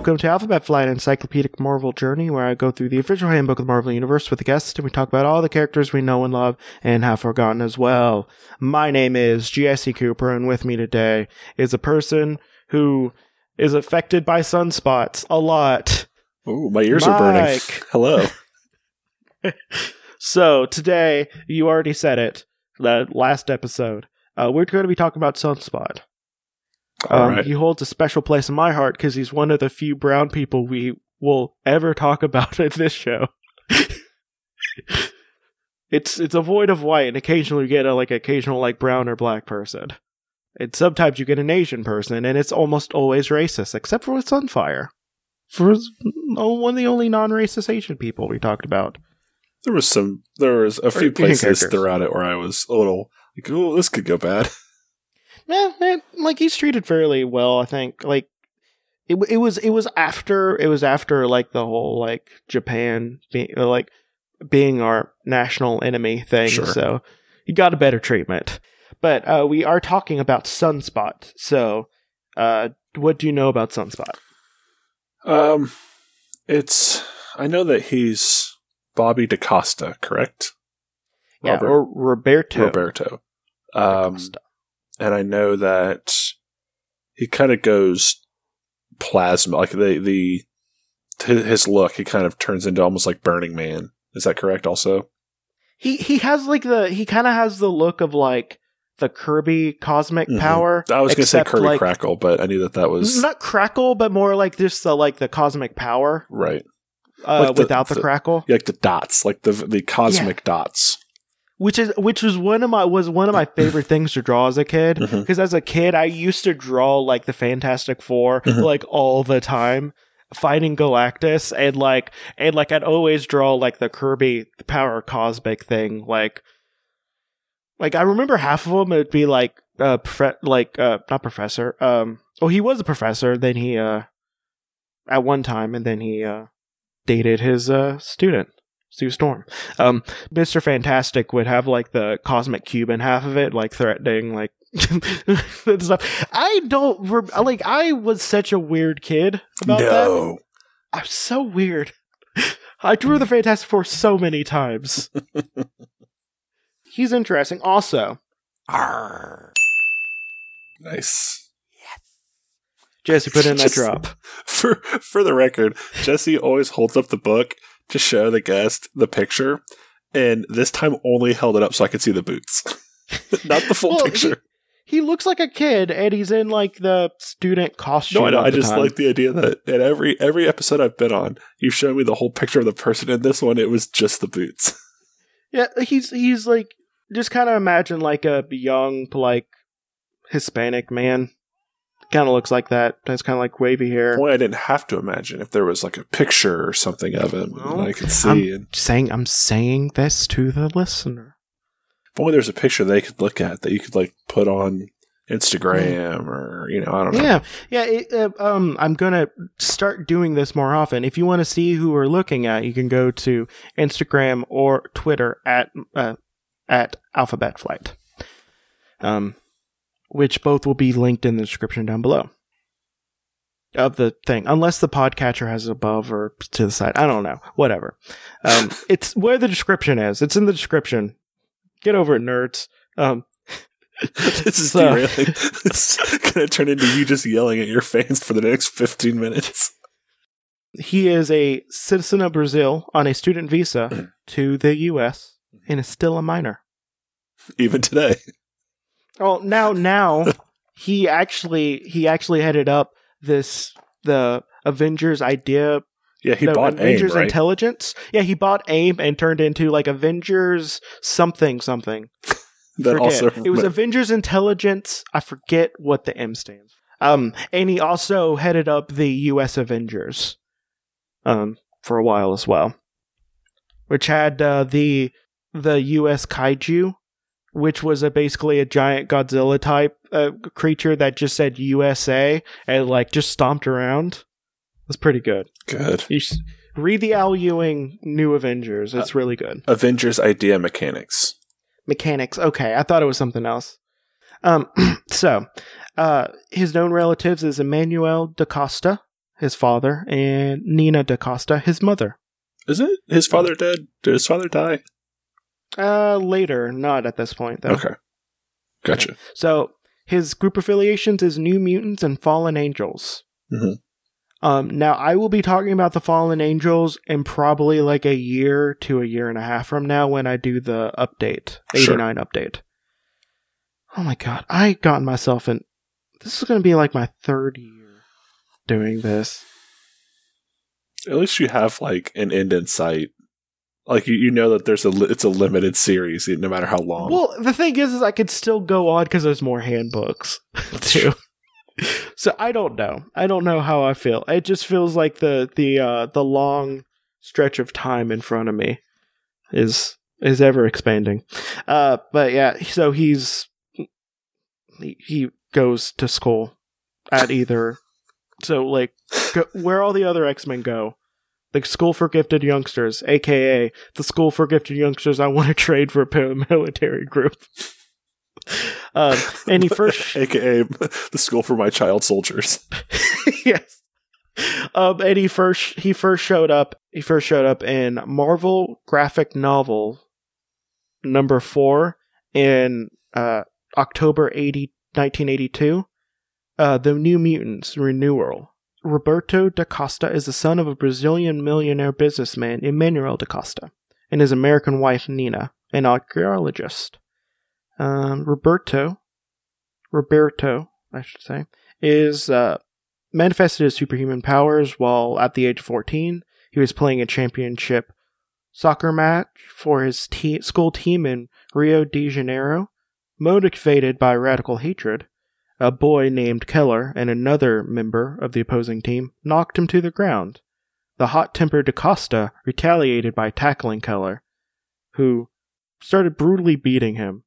Welcome to Alphabet Flight, an encyclopedic Marvel journey where I go through the official handbook of the Marvel Universe with the guest and we talk about all the characters we know and love and have forgotten as well. My name is Jesse Cooper, and with me today is a person who is affected by sunspots a lot. Ooh, my ears are burning. Hello. So today, you already said it, the last episode, uh, we're going to be talking about Sunspot. Um, right. He holds a special place in my heart because he's one of the few brown people we will ever talk about in this show. it's it's a void of white, and occasionally you get a like occasional like brown or black person. And sometimes you get an Asian person, and it's almost always racist, except for with Sunfire. For oh, one of the only non-racist Asian people we talked about. There was some. There was a few places characters. throughout it where I was a little like, "Oh, this could go bad." Yeah, eh, like he's treated fairly well, I think. Like it, it was, it was after, it was after like the whole like Japan being like being our national enemy thing. Sure. So he got a better treatment. But uh, we are talking about Sunspot. So, uh, what do you know about Sunspot? Um, it's. I know that he's Bobby DaCosta, correct? Yeah, Robert- or Roberto. Roberto. Um, Acosta. And I know that he kind of goes plasma, like the the his look. He kind of turns into almost like Burning Man. Is that correct? Also, He he has like the he kind of has the look of like the Kirby cosmic Mhm. power. I was going to say Kirby like, Krackle, but I knew that that was not crackle, but more like just the like the cosmic power right. uh, Like the- without the, the- crackle, like the dots, like the the cosmic dots. Which is which was one of my was one of my favorite things to draw as a kid. Because as a kid, I used to draw like the Fantastic 4 Mhm. like all the time, fighting Galactus, and like and like I'd always draw like the Kirby power cosmic thing, like. Like I remember half of them, it'd be like uh, prof- like uh, not professor. Um, oh, he was a professor. Then he uh, at one time, and then he uh, dated his uh student, Sue Storm. Um, Mister Fantastic would have like the cosmic cube in half of it, like threatening like stuff. I don't rem- like. I was such a weird kid about that. no, I'm so weird. I drew the Fantastic Four so many times. He's interesting. Also, nice. Jesse put in that Just- drop. For for the record, Jesse always holds up the book to show the guest the picture, and this time only held it up so I could see the boots, not the full Well, picture. He looks like a kid, and he's in like the student costume. No, I know. I just time. like the idea that in every every episode I've been on, you show me the whole picture of the person. In this one, it was just the boots. Yeah, he's he's like just kind of imagine like a young like Hispanic man. Kind of looks like that. Has kind of like wavy hair. Boy, I didn't have to imagine if there was like a picture or something of him Well, that I could see. I'm saying I'm saying this to the listener. if only there's a picture they could look at that you could like put on Instagram or you know I don't know. Yeah, yeah. It, uh, um, I'm gonna start doing this more often. If you want to see who we're looking at, you can go to Instagram or Twitter at uh, at Alphabet Flight. Um, which both will be linked in the description down below of the thing, unless the podcatcher has it above or to the side. I don't know. Whatever. Um, it's where the description is. It's in the description. Get over it, nerds. Um, this is So- derailing. it's gonna turn into you just yelling at your fans for the next 15 minutes. He is a citizen of Brazil on a student visa to the U.S. and is still a minor. Even today. Well, now, now he actually he actually headed up this the Avengers idea. Yeah, he bought Avengers AIM, right? Intelligence. Yeah, he bought AIM and turned into like Avengers something something. that forget. also it was Avengers Intelligence. I forget what the M stands. for. Um, and he also headed up the U.S. Avengers, um, for a while as well, which had uh, the the U.S. Kaiju, which was a basically a giant Godzilla type uh, creature that just said USA and like just stomped around. Was pretty good. good. Should read the Al Ewing New Avengers. It's really good. Avengers idea mechanics. mechanics. Okay, I thought it was something else. Um, so, uh, his known relatives is Emmanuel da Costa, his father, and Nina DaCosta, his mother. Is it his father dead? Did his father die? Uh, later, not at this point though. Okay, gotcha. So his group affiliations is New Mutants and Fallen Angels. Mhm. Um, now I will be talking about the Fallen Angels in probably like a year to a year and a half from now when I do the update, Sure. eighty nine update. Oh my god, I got myself in. This is going to be like my third year doing this. At least you have like an end in sight. Like you, you know that there's a li- it's a limited series, no matter how long. Well, the thing is, is I could still go on because there's more handbooks too. so I don't know. I don't know how I feel. It just feels like the the uh, the long stretch of time in front of me is is ever expanding. Uh, but yeah, so he's he, goes to school at either. So like, go, where all the other X Men go, the School for Gifted Youngsters, aka the School for Gifted Youngsters. I want to trade for a paramilitary group. um, and he first AKA the school for my child soldiers. yes. Um, and he first he first showed up. He first showed up in Marvel graphic novel number four in uh, October 80, 1982. Uh, the New Mutants Renewal. Roberto da Costa is the son of a Brazilian millionaire businessman, Emmanuel da Costa, and his American wife, Nina, an archaeologist. Um, Roberto, Roberto, I should say, is uh, manifested his superhuman powers while at the age of 14 he was playing a championship soccer match for his te- school team in Rio de Janeiro. Motivated by radical hatred, a boy named Keller and another member of the opposing team knocked him to the ground. The hot tempered DaCosta retaliated by tackling Keller, who started brutally beating him.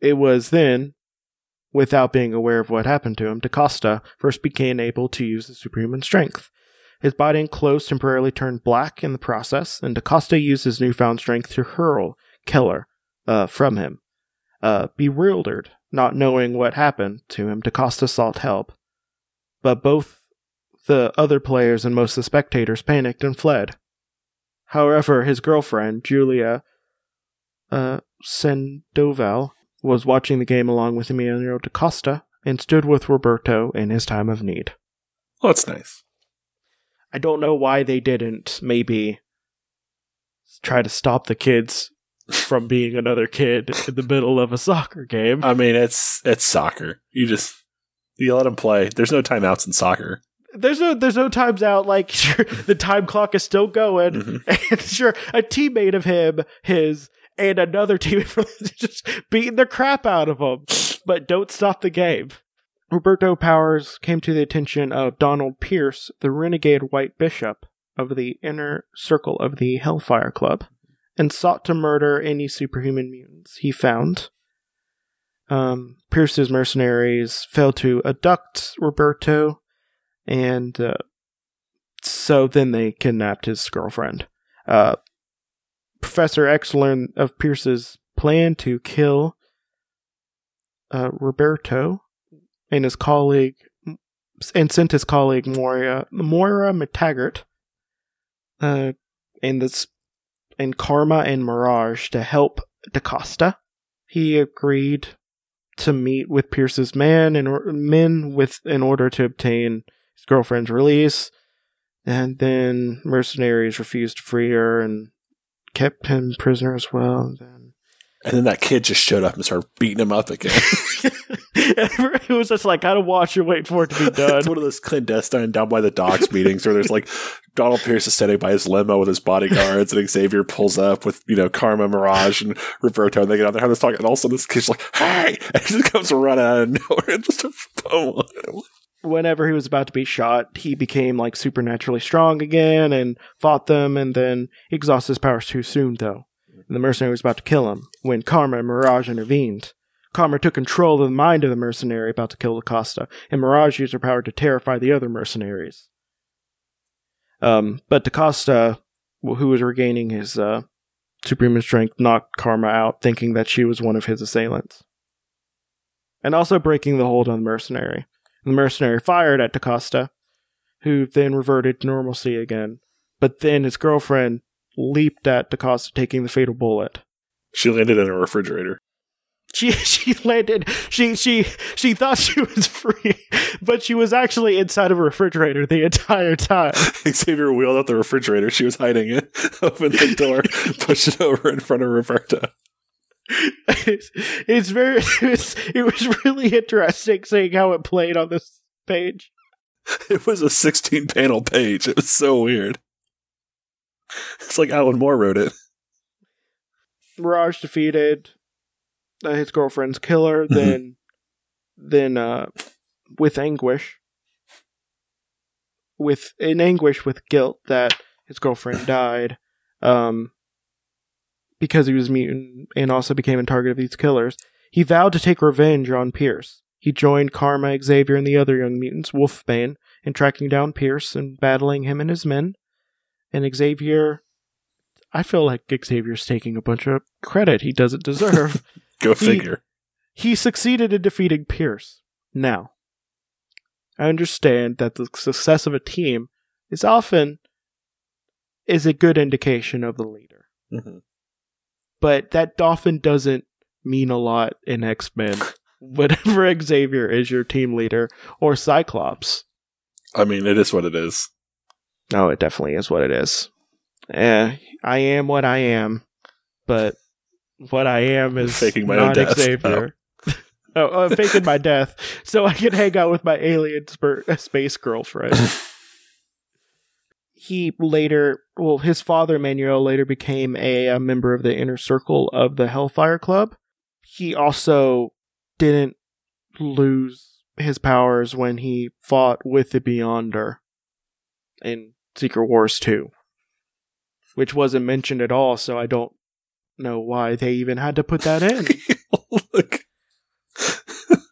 It was then without being aware of what happened to him, DaCosta first became able to use his superhuman strength. His body and clothes temporarily turned black in the process, and DaCosta used his newfound strength to hurl Keller uh, from him. Uh, bewildered, not knowing what happened to him, DaCosta sought help. But both the other players and most of the spectators panicked and fled. However, his girlfriend, Julia uh, Sandoval, was watching the game along with Emmanuel DaCosta and stood with Roberto in his time of need. Well, that's nice. I don't know why they didn't maybe try to stop the kids from being another kid in the middle of a soccer game. I mean, it's it's soccer. You just you let them play. There's no timeouts in soccer. There's no there's no times out. Like sure, the time clock is still going, Mhm. and sure, a teammate of him, his and another teammate from just beating the crap out of him, but don't stop the game. Roberto Powers came to the attention of Donald Pierce, the renegade white bishop of the inner circle of the Hellfire Club, and sought to murder any superhuman mutants he found. Um, Pierce's mercenaries failed to abduct Roberto, and uh, so then they kidnapped his girlfriend. Uh, Professor X learned of Pierce's plan to kill uh, Roberto and his colleague, and sent his colleague Moira Moira MacTaggert, uh, and this and Karma and Mirage to help DaCosta. He agreed to meet with Pierce's man and or- men with in order to obtain his girlfriend's release, and then mercenaries refused to free her and kept him prisoner as well. And then And then that kid just showed up and started beating him up again. it was just like of watch and wait for it to be done. it's one of those clandestine down by the docks meetings where there's like Donald Pierce is standing by his limo with his bodyguards, and Xavier pulls up with you know Karma, Mirage, and Roberto, and they get out there having this talk, and all of a sudden this kid's like, "Hey!" and he just comes running out of nowhere and just pummeling him. Whenever he was about to be shot, he became like supernaturally strong again and fought them, and then he exhausted his powers too soon, though. And the mercenary was about to kill him when Karma and Mirage intervened. Karma took control of the mind of the mercenary about to kill Acosta, and Mirage used her power to terrify the other mercenaries. Um, but DaCosta, who was regaining his uh, superhuman strength, knocked Karma out, thinking that she was one of his assailants. And also breaking the hold on the mercenary. The mercenary fired at DaCosta, who then reverted to normalcy again. But then his girlfriend leaped at of taking the fatal bullet. She landed in a refrigerator. She she landed she she she thought she was free, but she was actually inside of a refrigerator the entire time. Xavier wheeled out the refrigerator. She was hiding it. Opened the door, pushed it over in front of Roberta. It's, it's very it's, it was really interesting seeing how it played on this page. It was a 16 panel page. It was so weird. It's like Alan Moore wrote it. Mirage defeated his girlfriend's killer, then then uh with anguish. With in anguish with guilt that his girlfriend died um because he was mutant and also became a target of these killers. He vowed to take revenge on pierce. He joined karma xavier and the other young mutants wolfbane in tracking down pierce and battling him and his men. And xavier i feel like xavier's taking a bunch of credit he doesn't deserve Go He- figure. he succeeded in defeating Pierce. Now, I understand that the success of a team is often is a good indication of the leader, Mhm. but that often doesn't mean a lot in X Men. Whenever Xavier is your team leader or Cyclops, I mean, it is what it is. no, it definitely is what it is. Eh, I am what I am, but what I am is Faking my own death. Xavier. Oh, uh, faking my death so I can hang out with my alien sp- space girlfriend. he later, well, his father Manuel later became a, a member of the inner circle of the Hellfire Club. He also didn't lose his powers when he fought with the Beyonder in Secret Wars 2, which wasn't mentioned at all, so I don't know why they even had to put that in. Look.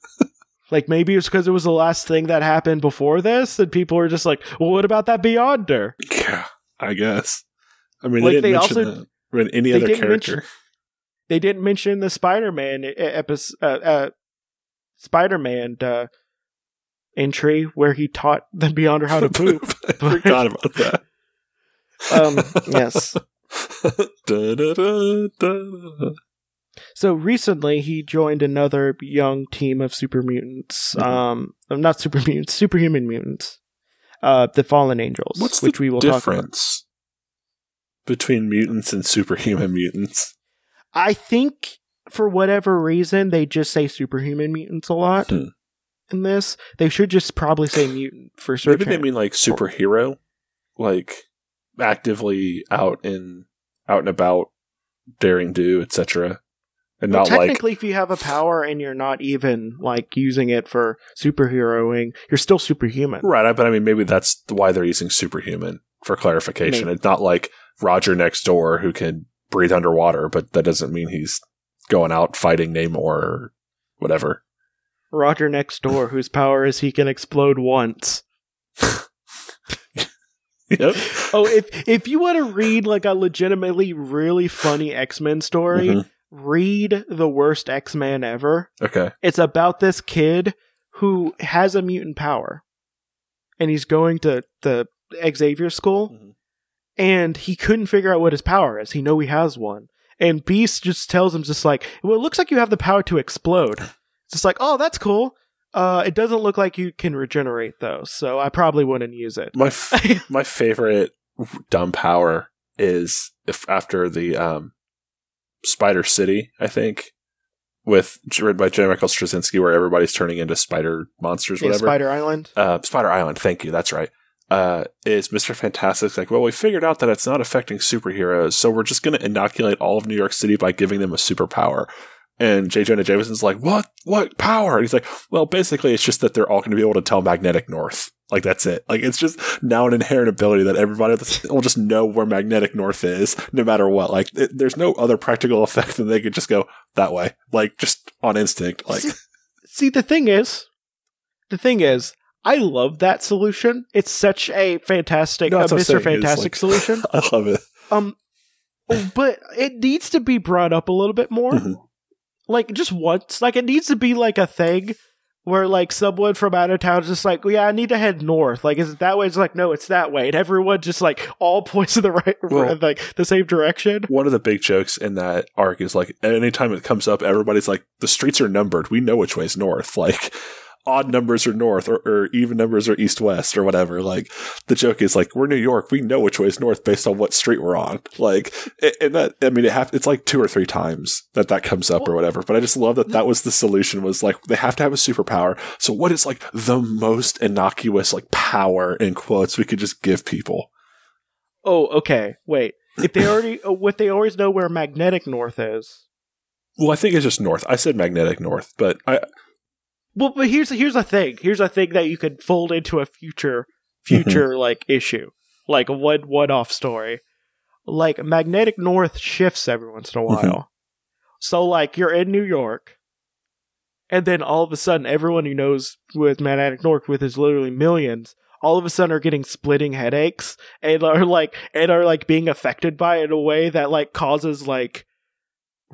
like maybe it's because it was the last thing that happened before this, and people were just like, well, "What about that Beyonder?" Yeah, I guess. I mean, Like, they they didn't mention also-. Any they other character. mention- They didn't mention the Spider-Man episode, uh, uh, Spider-Man uh, entry where he taught the Beyonder how to poop. I forgot about that. um, yes. Da, da, da. So recently, he joined another young team of super mutants. Mhm. Um, uh, not super mutants, superhuman mutants. Uh, the Fallen Angels, What's which the we will talk about. difference between mutants and superhuman mutants? I think for whatever reason they just say superhuman mutants a lot Hmm. in this. They should just probably say mutant for search. Maybe they mean like superhero, like actively out in out and about, daring do, etc. And well, not like technically, if you have a power and you're not even like using it for superheroing, you're still superhuman. right. But I mean, maybe that's why they're using superhuman for clarification. Maybe. It's not like Roger next door who can breathe underwater, but that doesn't mean he's going out fighting Namor or whatever. Roger next door, whose power is he can explode once. Yep. Oh, if if you want to read like a legitimately really funny X Men story, Mhm. read the worst X Man ever. Okay. It's about this kid who has a mutant power, and he's going to the Xavier school, Mhm. and he couldn't figure out what his power is. He know he has one, and Beast just tells him just like, "Well, it looks like you have the power to explode." It's just like, "Oh, that's cool." Uh, it doesn't look like you can regenerate though, so I probably wouldn't use it. My f- my favorite dumb power is if after the um, Spider City, I think, with read by J. Michael Straczynski, where everybody's turning into spider monsters, Yeah, whatever. Spider Island. uh, Spider Island. Thank you. That's right. Uh, is Mister Fantastic's like? Well, we figured out that it's not affecting superheroes, so we're just going to inoculate all of New York City by giving them a superpower. And J. Jonah Jameson's like, "What? What power?" And he's like, "Well, basically, it's just that they're all going to be able to tell magnetic north. Like that's it. Like it's just now an inherent ability that everybody will just know where magnetic north is, no matter what. Like it, there's no other practical effect than they could just go that way, like just on instinct. Like See, see, the thing is, the thing is, I love that solution. It's such a fantastic, No, uh, that's what I'm Mr. Fantastic like- solution. I love it. Um, but it needs to be brought up a little bit more. Mhm. Like just once. Like it needs to be like a thing where like someone from out of town is just like, well, yeah, I need to head north. Like, is it that way? It's like, no, it's that way. And everyone just like all points in the right, Well- like the same direction. One of the big jokes in that arc is like anytime it comes up, everybody's like, the streets are numbered. We know which way's north. Like odd numbers are north or, or even numbers are east west or whatever. Like the joke is like, we're New York. We know which way is north based on what street we're on. Like, and that, I mean, it have, it's like two or three times that that comes up or whatever. But I just love that that was the solution was like, they have to have a superpower. So what is like the most innocuous like power in quotes we could just give people? Oh, okay. Wait. If they already, uh, what they always know where magnetic north is. Well, I think it's just north. I said magnetic north, but I, Well, but here's here's a thing. Here's a thing that you could fold into a future future mm-hmm. like issue, like a one one off story. Like magnetic north shifts every once in a mm-hmm. while. So like you're in New York, and then all of a sudden everyone who knows with magnetic north with is literally millions. All of a sudden are getting splitting headaches and are like and are like being affected by it in a way that like causes like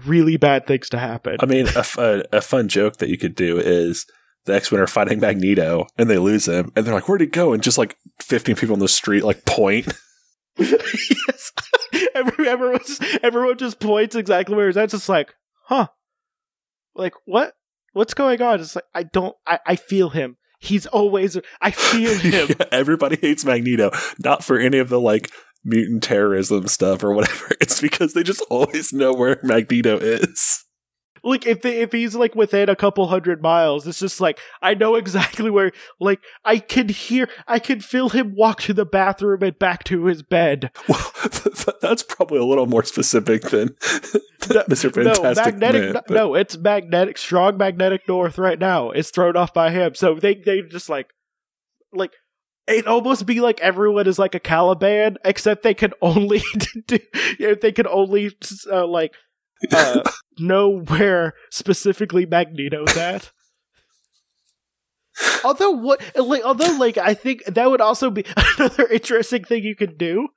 really bad things to happen. I mean, a, f- a- a fun joke that you could do is the X Men are fighting Magneto and they lose him, and they're like, "Where'd he go?" And just like fifteen people on the street like point. yes. Every, everyone, just, everyone just points exactly where he's at. Just like, huh? Like what? What's going on? It's like I don't. I, I feel him. He's always. I feel him. Yeah, everybody hates Magneto, not for any of the like mutant terrorism stuff or whatever. It's because they just always know where Magneto is. like if they, if he's like within a couple hundred miles, it's just like I know exactly where. Like I can hear. I can feel him walk to the bathroom and back to his bed. Well, that's probably a little more specific than No, Fantastic magnetic. Man. no, no, it's magnetic. Strong magnetic north right now. It's thrown off by him. So they they just like like it almost be like everyone is like a Caliban, except they can only do they can only uh, like uh, know where specifically Magneto's at. although what like although like I think that would also be another interesting thing you could do.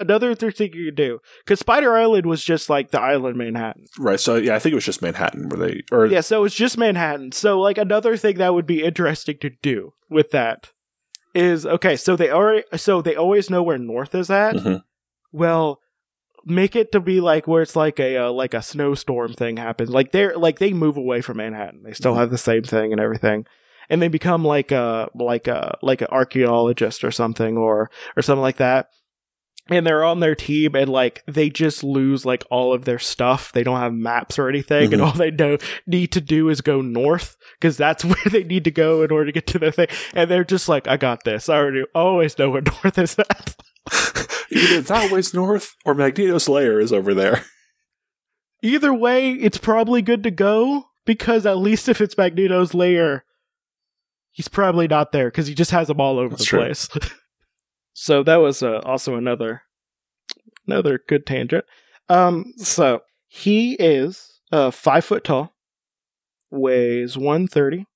Another interesting thing you could do because Spider Island was just like the island Manhattan. Right. So yeah, I think it was just Manhattan where they or Yeah, so it's just Manhattan. So like another thing that would be interesting to do with that is okay, so they already so they always know where north is at. Mhm. Well, make it to be like where it's like a uh, like a snowstorm thing happens. Like they're like they move away from Manhattan. They still Mhm. have the same thing and everything. And they become like a like a like an archaeologist or something or or something like that. And they're on their team and like they just lose like all of their stuff. They don't have maps or anything and Mhm. all they know need to do is go north because that's where they need to go in order to get to their thing. And they're just like, I got this. I already always know where north is at. either that way's north or Magneto's lair is over there. Either way, it's probably good to go because at least if it's Magneto's lair, he's probably not there because he just has them all over That's the true. place. So that was uh, also another another good tangent. Um, so he is uh five foot tall, weighs one thirty,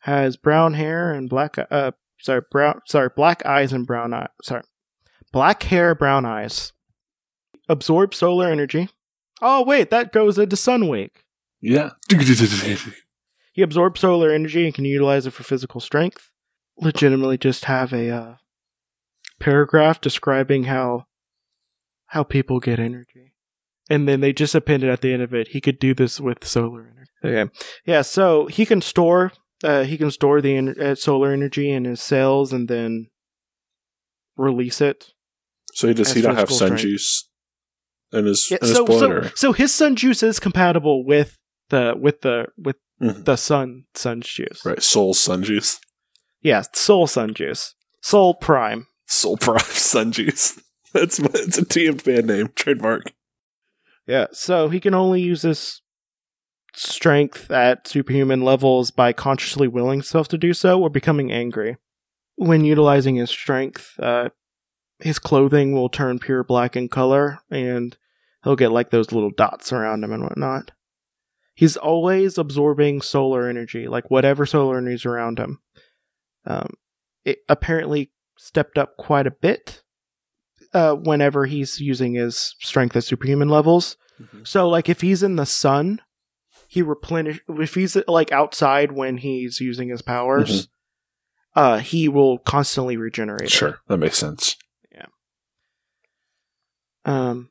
has brown hair and black uh sorry brown sorry black eyes and brown eye sorry black hair brown eyes. Absorbs solar energy. Oh wait, that goes into Sun Week. Yeah. He absorbs solar energy and can utilize it for physical strength. Legitimately, just have a uh, paragraph describing how how people get energy, and then they just appended at the end of it. He could do this with solar energy. Okay, yeah. So he can store uh, he can store the en- uh, solar energy in his cells and then release it. So he does he not have sun juice in his, Yeah, in his so, so so his sun juice is compatible with the with the with Mhm. the sun sun juice. Right. Soul sun juice. Yeah, Soul Sun Juice. Soul Prime. Soul Prime sun juice. That's my, it's a TM fan name. Trademark. Yeah, so he can only use his strength at superhuman levels by consciously willing himself to do so or becoming angry. When utilizing his strength, uh, his clothing will turn pure black in color and he'll get like those little dots around him and whatnot. He's always absorbing solar energy, like whatever solar energy is around him. Um, it apparently stepped up quite a bit uh, whenever he's using his strength at superhuman levels. So, like, if he's in the sun, he replenish if he's like outside when he's using his powers, uh, he will constantly regenerate. it. Sure, that makes sense. Yeah. Um,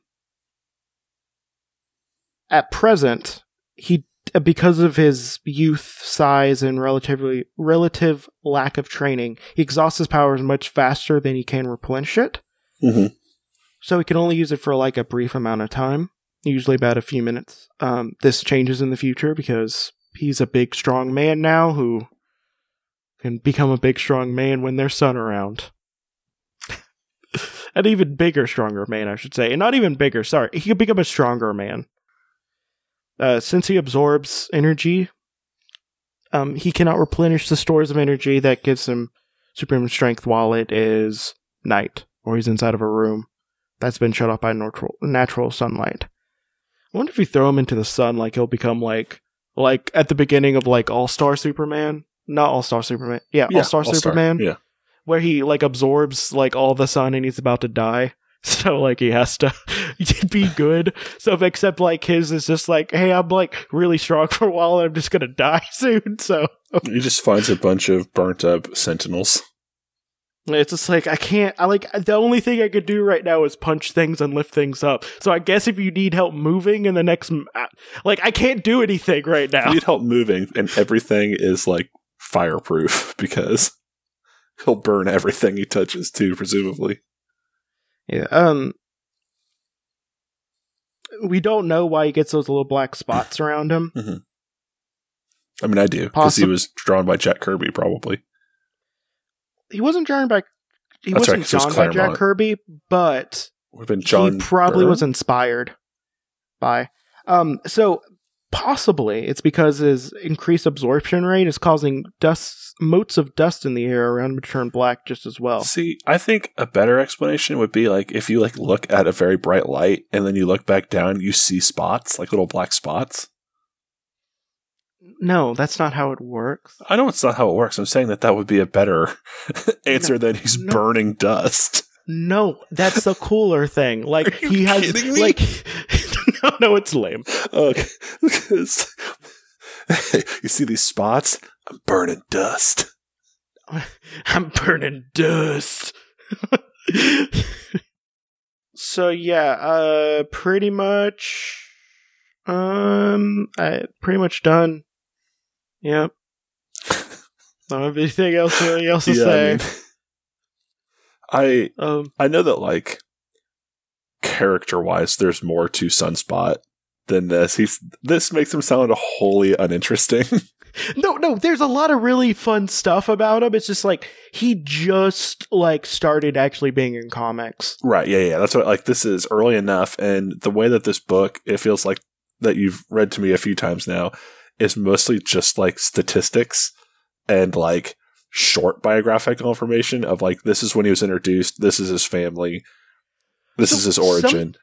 at present, he because of his youth, size, and relatively relative lack of training, he exhausts his powers much faster than he can replenish it. hmm So he can only use it for like a brief amount of time, usually about a few minutes. Um, this changes in the future because he's a big, strong man now who can become a big, strong man when there's sun around. An even bigger, stronger man, I should say. And not even bigger, sorry. He could become a stronger man. Uh, since he absorbs energy, um, he cannot replenish the stores of energy that gives him supreme strength while it is night or he's inside of a room that's been shut off by natural natural sunlight. I wonder if you throw him into the sun, like he'll become like like at the beginning of like All Star Superman, not All Star Superman, yeah, All Star. Superman, Yeah. where he like absorbs like all the sun and he's about to die. So like he has to be good. So except like his is just like, hey, I'm like really strong for a while. And I'm just gonna die soon. So He just finds a bunch of burnt up sentinels. It's just like I can't. I like the only thing I could do right now is punch things and lift things up. So I guess if you need help moving in the next, uh, like I can't do anything right now. You need help moving, and everything is like fireproof because he'll burn everything he touches too, presumably. Yeah. Um. We don't know why he gets those little black spots around him. I mean, I do because he was drawn by Jack Kirby, probably. He wasn't drawn by. He That's right, wasn't 'cause it was drawn by Jack Kirby, but Would have been John. he probably was inspired by. Um, so possibly it's because his increased absorption rate is causing dust motes of dust in the air around him to turn black just as well. See, I think a better explanation would be like if you like look at a very bright light and then you look back down, you see spots, like little black spots. No, that's not how it works. I know it's not how it works. I'm saying that that would be a better answer than he's no. burning dust. No, that's the cooler thing. Like he has like no, no, it's lame. Okay. You see these spots? I'm burning dust. I'm burning dust. so yeah, uh pretty much um I pretty much done. Yep. Don't have anything else really else to Yeah, say. I, mean, I um I know that like character wise, there's more to Sunspot than this. He's this makes him sound wholly uninteresting. no no, there's a lot of really fun stuff about him. It's just like he just like started actually being in comics. right? Yeah, yeah. That's what like this is early enough, and the way that this book it feels like that you've read to me a few times now is mostly just like statistics and like short biographical information of like this is when he was introduced, this is his family, this So is his some- origin.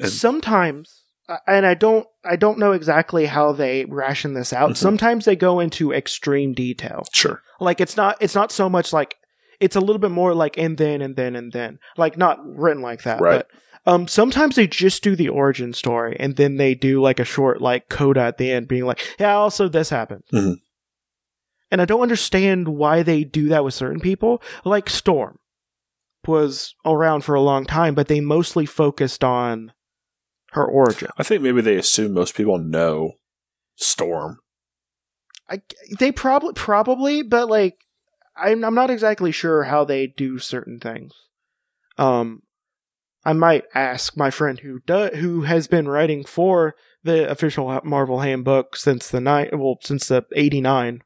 And- sometimes and i don't i don't know exactly how they ration this out Mhm. sometimes they go into extreme detail sure. like it's not it's not so much like it's a little bit more like and then and then and then like not written like that Right. but um sometimes they just do the origin story and then they do like a short like coda at the end being like yeah also this happened Mhm. and i don't understand why they do that with certain people like storm was around for a long time but they mostly focused on her origin I think maybe they assume most people know Storm. I, they probably probably, but like I'm I'm not exactly sure how they do certain things. Um, I might ask my friend who do, who has been writing for the official Marvel handbook since the night well since the '89.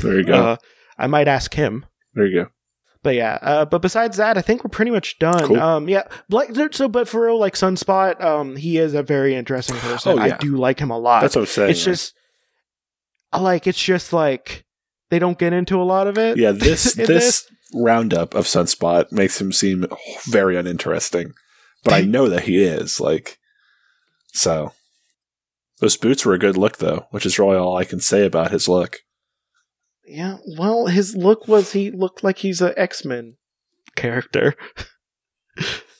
There you go. Uh, I might ask him. there you go. But yeah, uh, but besides that, I think we're pretty much done. Cool. Um, yeah, so, but for real, like Sunspot, um, he is a very interesting person. Oh, yeah. I do like him a lot. That's what I'm saying. it's just like it's just like they don't get into a lot of it. yeah, this in this roundup of Sunspot makes him seem very uninteresting. But I know that he is like so. Those boots were a good look though, which is really all I can say about his look. Yeah, well, his look was he looked like he's an X Men character.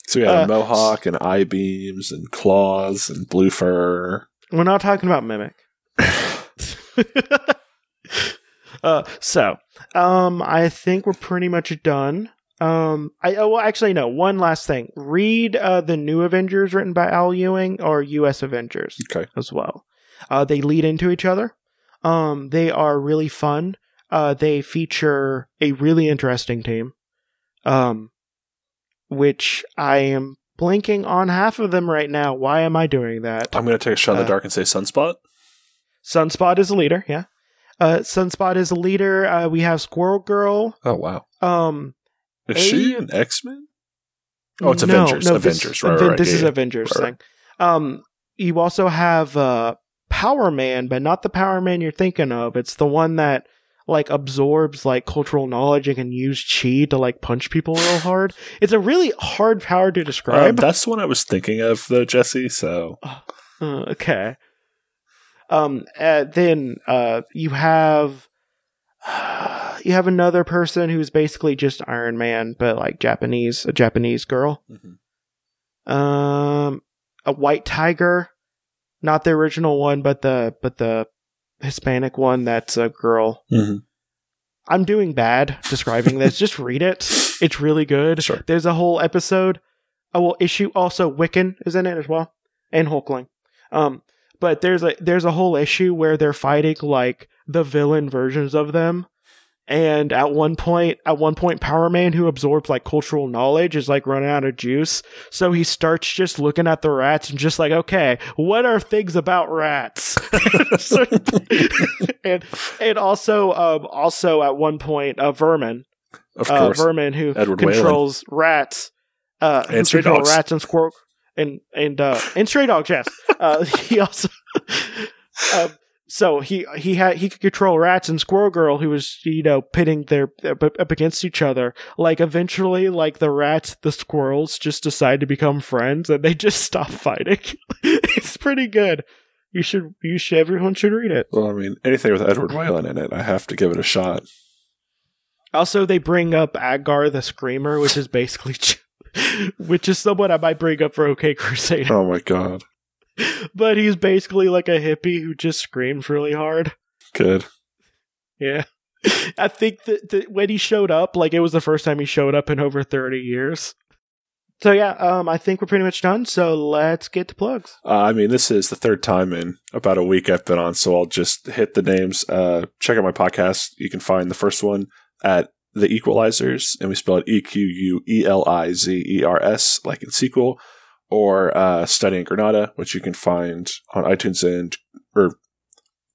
So had Uh, mohawk and eye beams and claws and blue fur. We're not talking about Mimic. uh, so, um, I think we're pretty much done. Um, I oh, well, actually no. One last thing. Read uh, the New Avengers written by Al Ewing or U.S. Avengers Okay. as well. Uh, they lead into each other. Um, they are really fun. Uh, they feature a really interesting team. Um, which I am blinking on half of them right now. Why am I doing that? I'm going to take a shot in Uh, the dark and say Sunspot. Sunspot is a leader, yeah. Uh, Sunspot is a leader. Uh, we have Squirrel Girl. Oh, wow. Um, Is she an X Men? Oh, it's no, Avengers. no, Avengers. This, right, right, Aven- right. this Yeah, is yeah. Avengers thing. Um, you also have uh, Power Man, but not the Power Man you're thinking of. It's the one that like absorbs like cultural knowledge and can use chi to like punch people real hard. It's a really hard power to Um, describe. that's the one I was thinking of, though, Jesse. So Uh, okay. Um. Uh, then uh, you have you have another person who's basically just Iron Man, but like Japanese, a Japanese girl. Um, a White Tiger, not the original one, but the but the Hispanic one. That's a girl. Mhm. I'm doing bad describing this. Just read it. It's really good. Sure. There's a whole episode. Oh well, issue also Wiccan is in it as well, and Hulkling. Um, but there's a there's a whole issue where they're fighting like the villain versions of them. And at one point, at one point, Power Man, who absorbs like cultural knowledge, is like running out of juice. So he starts just looking at the rats and just like, okay, what are things about rats? And and also, um, also at one point, uh, Vermin, of uh. Vermin, who Edward Whelan. controls rats, uh, And stray dogs. rats and squirrel and and uh, and stray dogs. Yes, uh, he also. um, so he he had he could control rats and Squirrel Girl, who was you know pitting their up, against each other. Like eventually, like the rats, the squirrels just decide to become friends, and they just stop fighting. it's pretty good. You should you should everyone should read it. well, I mean, anything with Edward Whelan in it, I have to give it a shot. Also, they bring up Agar the Screamer, which is basically, which is someone I might bring up for OK Crusader, Oh my god. but he's basically like a hippie who just screams really hard. Good. Yeah, I think that, that when he showed up, like it was the first time he showed up in over thirty years. So yeah, um, I think we're pretty much done. So let's get to plugs. Uh, I mean, this is the third time in about a week I've been on, so I'll just hit the names. Uh, check out my podcast. You can find the first one at The Equelizers, and we spell it E Q U E L I Z E R S, like in sequel, or uh, Studying Granada, which you can find on iTunes and or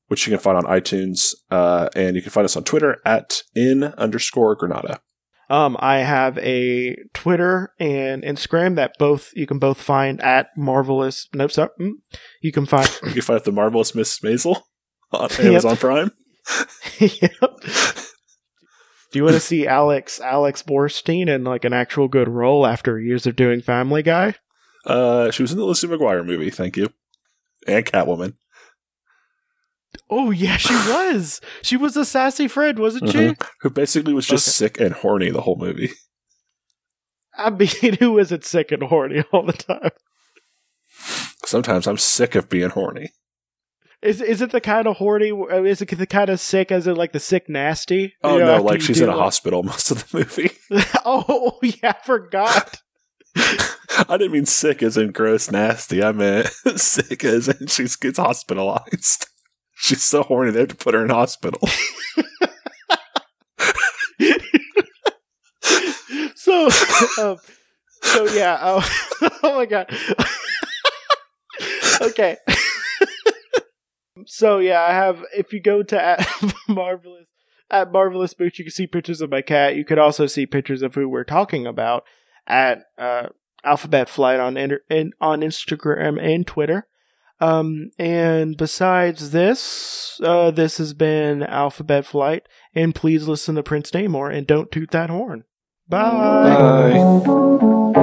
which you can find on iTunes, uh, and you can find us on Twitter at in underscore Granada. Um, I have a Twitter and Instagram that both you can both find at marvelous. No, sorry, mm, you can find. You can find the marvelous Miss Maisel on Amazon Prime. yep. Do you want to see Alex Alex Borstein in like an actual good role after years of doing Family Guy? Uh, she was in the Lizzie McGuire movie. Thank you, and Catwoman. Oh yeah, she was. She was a sassy friend, wasn't she? Mhm. Who basically was just Okay. sick and horny the whole movie. I mean, who isn't sick and horny all the time? Sometimes I'm sick of being horny. Is is it the kind of horny? uh, Is it the kind of sick? As in like the sick nasty? Oh You know, no, like she's in a like- hospital most of the movie. oh yeah, I forgot. I didn't mean sick as in gross nasty. I meant sick as in she gets hospitalized. She's so horny they have to put her in hospital. so, um, so yeah. Oh, oh my god. okay. so yeah, I have. If you go to at marvelous at marvelous boots, you can see pictures of my cat. You could also see pictures of who we're talking about at uh, Alphabet Flight on inter- in, on Instagram and Twitter. Um, and besides this, uh, this has been Alphabet Flight, and please listen to Prince Namor and don't toot that horn. Bye. Bye.